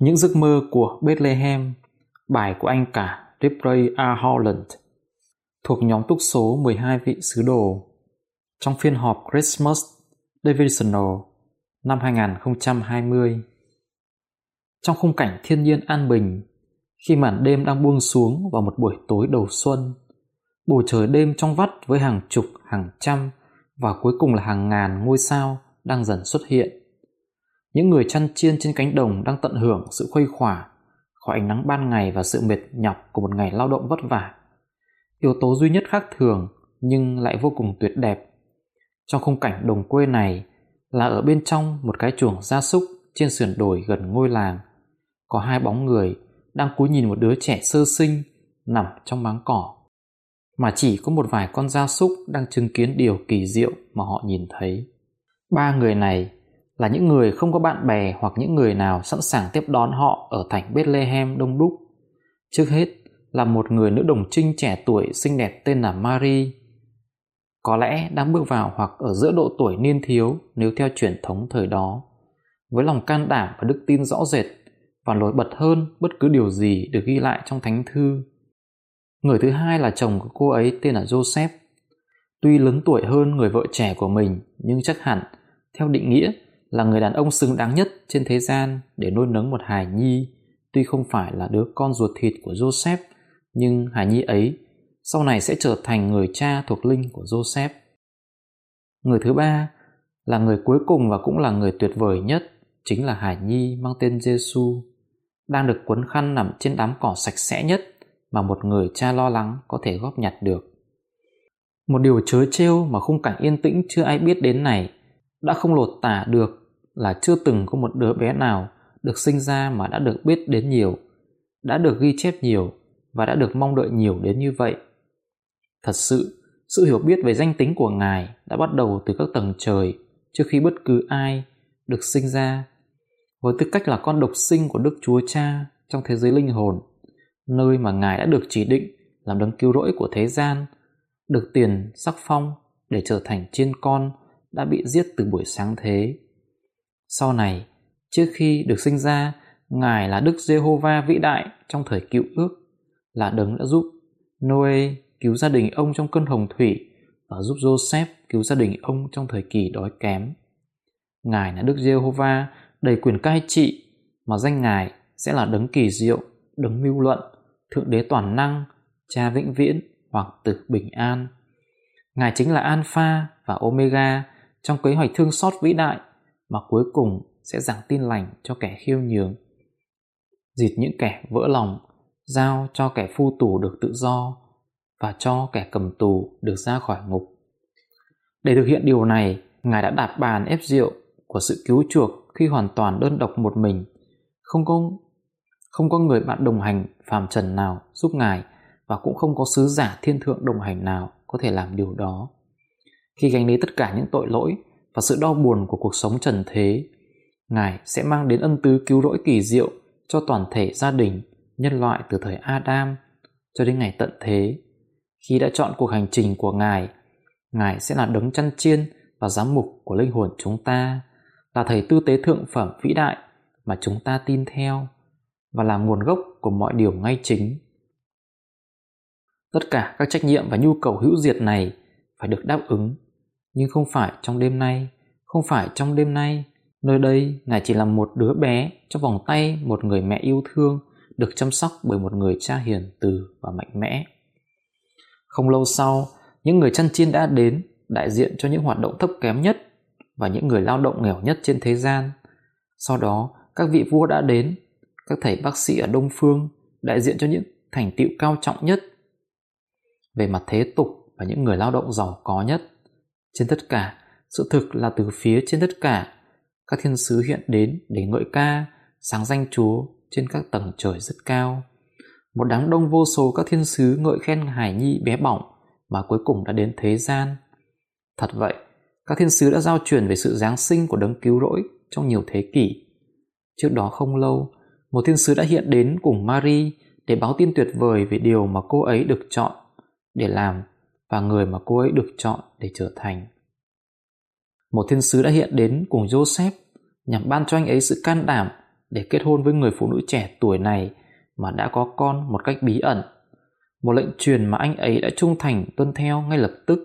Những giấc mơ của Bethlehem, bài của anh cả Ripley R. Holland, thuộc nhóm túc số 12 vị sứ đồ, trong phiên họp Christmas Divisional năm 2020. Trong khung cảnh thiên nhiên an bình, khi màn đêm đang buông xuống vào một buổi tối đầu xuân, bầu trời đêm trong vắt với hàng chục, hàng trăm và cuối cùng là hàng ngàn ngôi sao đang dần xuất hiện. Những người chăn chiên trên cánh đồng đang tận hưởng sự khuây khỏa, khỏi ánh nắng ban ngày và sự mệt nhọc của một ngày lao động vất vả. Yếu tố duy nhất khác thường nhưng lại vô cùng tuyệt đẹp. Trong khung cảnh đồng quê này là ở bên trong một cái chuồng gia súc trên sườn đồi gần ngôi làng. Có hai bóng người đang cúi nhìn một đứa trẻ sơ sinh nằm trong máng cỏ. Mà chỉ có một vài con gia súc đang chứng kiến điều kỳ diệu mà họ nhìn thấy. Ba người này là những người không có bạn bè hoặc những người nào sẵn sàng tiếp đón họ ở thành Bethlehem đông đúc. Trước hết là một người nữ đồng trinh trẻ tuổi xinh đẹp tên là Marie. Có lẽ đang bước vào hoặc ở giữa độ tuổi niên thiếu nếu theo truyền thống thời đó. Với lòng can đảm và đức tin rõ rệt và nổi bật hơn bất cứ điều gì được ghi lại trong thánh thư. Người thứ hai là chồng của cô ấy tên là Joseph. Tuy lớn tuổi hơn người vợ trẻ của mình, nhưng chắc hẳn, theo định nghĩa là người đàn ông xứng đáng nhất trên thế gian để nuôi nấng một hài nhi tuy không phải là đứa con ruột thịt của Joseph, nhưng hài nhi ấy sau này sẽ trở thành người cha thuộc linh của Joseph. Người thứ ba là người cuối cùng và cũng là người tuyệt vời nhất chính là hài nhi mang tên Giêsu đang được quấn khăn nằm trên đám cỏ sạch sẽ nhất mà một người cha lo lắng có thể góp nhặt được. Một điều chớ trêu mà khung cảnh yên tĩnh chưa ai biết đến này đã không lột tả được là chưa từng có một đứa bé nào được sinh ra mà đã được biết đến nhiều, đã được ghi chép nhiều và đã được mong đợi nhiều đến như vậy. Thật sự, sự hiểu biết về danh tính của Ngài đã bắt đầu từ các tầng trời trước khi bất cứ ai được sinh ra. Với tư cách là con độc sinh của Đức Chúa Cha trong thế giới linh hồn, nơi mà Ngài đã được chỉ định làm đấng cứu rỗi của thế gian, được tiền sắc phong để trở thành chiên con đã bị giết từ buổi sáng thế. Sau này, trước khi được sinh ra, Ngài là Đức Giê-hô-va vĩ đại trong thời cựu ước, là đấng đã giúp Noe cứu gia đình ông trong cơn hồng thủy và giúp Joseph cứu gia đình ông trong thời kỳ đói kém. Ngài là Đức Giê-hô-va đầy quyền cai trị mà danh Ngài sẽ là đấng kỳ diệu, đấng mưu luận, thượng đế toàn năng, cha vĩnh viễn hoặc tử bình an. Ngài chính là Alpha và Omega trong kế hoạch thương xót vĩ đại mà cuối cùng sẽ giảng tin lành cho kẻ khiêu nhường. Dịt những kẻ vỡ lòng, giao cho kẻ phu tù được tự do và cho kẻ cầm tù được ra khỏi ngục. Để thực hiện điều này, Ngài đã đạp bàn ép rượu của sự cứu chuộc khi hoàn toàn đơn độc một mình, không có không có người bạn đồng hành phàm trần nào giúp Ngài và cũng không có sứ giả thiên thượng đồng hành nào có thể làm điều đó. Khi gánh lấy tất cả những tội lỗi và sự đau buồn của cuộc sống trần thế, Ngài sẽ mang đến ân tứ cứu rỗi kỳ diệu cho toàn thể gia đình, nhân loại từ thời Adam cho đến ngày tận thế. Khi đã chọn cuộc hành trình của Ngài, Ngài sẽ là đấng chăn chiên và giám mục của linh hồn chúng ta, là thầy tư tế thượng phẩm vĩ đại mà chúng ta tin theo và là nguồn gốc của mọi điều ngay chính. Tất cả các trách nhiệm và nhu cầu hữu diệt này phải được đáp ứng nhưng không phải trong đêm nay, không phải trong đêm nay. Nơi đây, Ngài chỉ là một đứa bé trong vòng tay một người mẹ yêu thương được chăm sóc bởi một người cha hiền từ và mạnh mẽ. Không lâu sau, những người chăn chiên đã đến đại diện cho những hoạt động thấp kém nhất và những người lao động nghèo nhất trên thế gian. Sau đó, các vị vua đã đến, các thầy bác sĩ ở Đông Phương đại diện cho những thành tựu cao trọng nhất về mặt thế tục và những người lao động giàu có nhất. Trên tất cả, sự thực là từ phía trên tất cả, các thiên sứ hiện đến để ngợi ca, sáng danh Chúa trên các tầng trời rất cao. Một đám đông vô số các thiên sứ ngợi khen Hải Nhi bé bỏng mà cuối cùng đã đến thế gian. Thật vậy, các thiên sứ đã giao truyền về sự giáng sinh của đấng cứu rỗi trong nhiều thế kỷ. Trước đó không lâu, một thiên sứ đã hiện đến cùng Marie để báo tin tuyệt vời về điều mà cô ấy được chọn để làm và người mà cô ấy được chọn để trở thành. Một thiên sứ đã hiện đến cùng Joseph nhằm ban cho anh ấy sự can đảm để kết hôn với người phụ nữ trẻ tuổi này mà đã có con một cách bí ẩn. Một lệnh truyền mà anh ấy đã trung thành tuân theo ngay lập tức.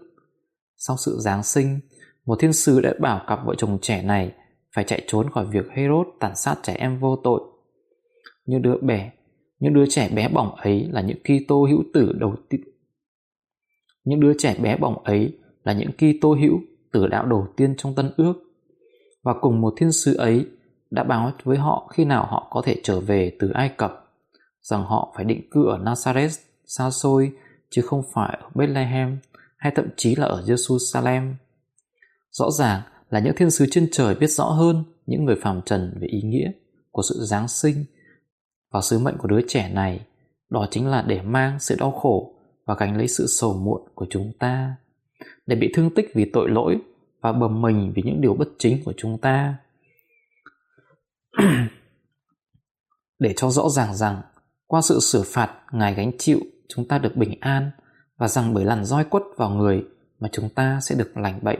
Sau sự Giáng sinh, một thiên sứ đã bảo cặp vợ chồng trẻ này phải chạy trốn khỏi việc Herod tàn sát trẻ em vô tội. những đứa bé, những đứa trẻ bé bỏng ấy là những Kitô hữu tử đầu tiên. Những đứa trẻ bé bỏng ấy là những Kitô hữu, tử đạo đầu tiên trong Tân Ước. Và cùng một thiên sứ ấy đã báo với họ khi nào họ có thể trở về từ Ai Cập, rằng họ phải định cư ở Nazareth, xa xôi, chứ không phải ở Bethlehem, hay thậm chí là ở Jerusalem. Rõ ràng là những thiên sứ trên trời biết rõ hơn những người phàm trần về ý nghĩa của sự Giáng sinh và sứ mệnh của đứa trẻ này, đó chính là để mang sự đau khổ và gánh lấy sự sầu muộn của chúng ta, để bị thương tích vì tội lỗi và bầm mình vì những điều bất chính của chúng ta. Để cho rõ ràng rằng, qua sự sửa phạt ngài gánh chịu, chúng ta được bình an và rằng bởi làn roi quất vào người mà chúng ta sẽ được lành bệnh.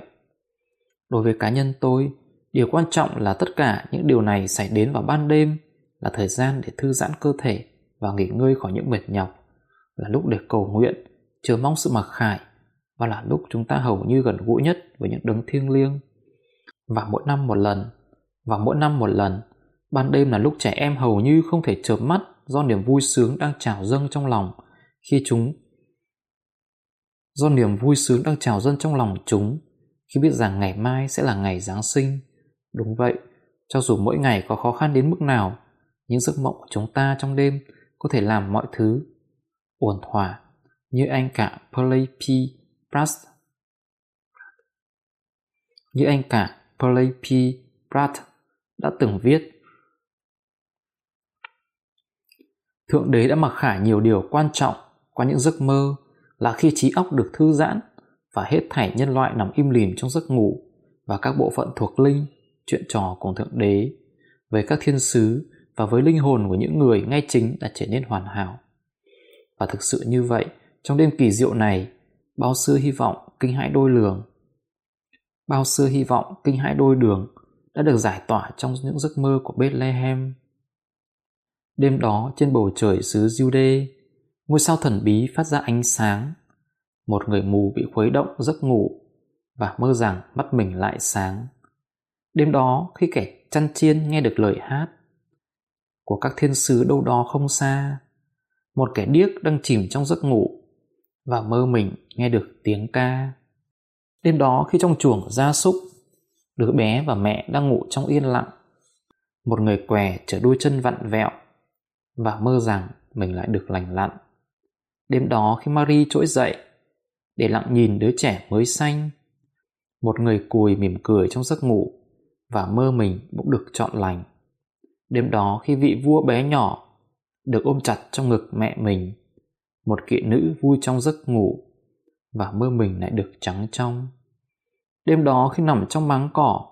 Đối với cá nhân tôi, điều quan trọng là tất cả những điều này xảy đến vào ban đêm là thời gian để thư giãn cơ thể và nghỉ ngơi khỏi những mệt nhọc là lúc để cầu nguyện chờ mong sự mặc khải và là lúc chúng ta hầu như gần gũi nhất với những đấng thiêng liêng và mỗi năm một lần và mỗi năm một lần ban đêm là lúc trẻ em hầu như không thể chợp mắt do niềm vui sướng đang trào dâng trong lòng khi chúng do niềm vui sướng đang trào dâng trong lòng chúng khi biết rằng ngày mai sẽ là ngày Giáng sinh. Đúng vậy, cho dù mỗi ngày có khó khăn đến mức nào, những giấc mộng của chúng ta trong đêm có thể làm mọi thứ ổn thỏa, như anh cả Play P. Pratt. Như anh cả Play P. Pratt đã từng viết, Thượng đế đã mặc khải nhiều điều quan trọng qua những giấc mơ là khi trí óc được thư giãn và hết thảy nhân loại nằm im lìm trong giấc ngủ và các bộ phận thuộc linh, chuyện trò cùng thượng đế, với các thiên sứ và với linh hồn của những người ngay chính đã trở nên hoàn hảo và thực sự như vậy trong đêm kỳ diệu này bao xưa hy vọng kinh hãi đôi lường bao xưa hy vọng kinh hãi đôi đường đã được giải tỏa trong những giấc mơ của Bethlehem. Đêm đó trên bầu trời xứ Jude, ngôi sao thần bí phát ra ánh sáng một người mù bị khuấy động giấc ngủ và mơ rằng mắt mình lại sáng. Đêm đó khi kẻ chăn chiên nghe được lời hát của các thiên sứ đâu đó không xa, một kẻ điếc đang chìm trong giấc ngủ và mơ mình nghe được tiếng ca. Đêm đó khi trong chuồng gia súc, đứa bé và mẹ đang ngủ trong yên lặng. Một người què trở đôi chân vặn vẹo và mơ rằng mình lại được lành lặn. Đêm đó khi Marie trỗi dậy để lặng nhìn đứa trẻ mới xanh. Một người cùi mỉm cười trong giấc ngủ và mơ mình cũng được chọn lành. Đêm đó khi vị vua bé nhỏ được ôm chặt trong ngực mẹ mình, một kỵ nữ vui trong giấc ngủ và mơ mình lại được trắng trong. Đêm đó khi nằm trong máng cỏ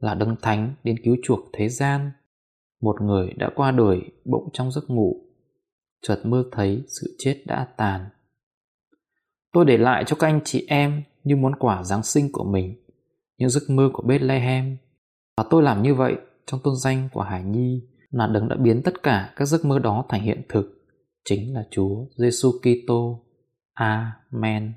là đấng thánh đến cứu chuộc thế gian, một người đã qua đời bỗng trong giấc ngủ, chợt mơ thấy sự chết đã tàn. Tôi để lại cho các anh chị em như món quà Giáng sinh của mình, những giấc mơ của Bethlehem. Và tôi làm như vậy trong tôn danh của Hải Nhi là đấng đã biến tất cả các giấc mơ đó thành hiện thực, chính là Chúa Giêsu Kitô. Amen.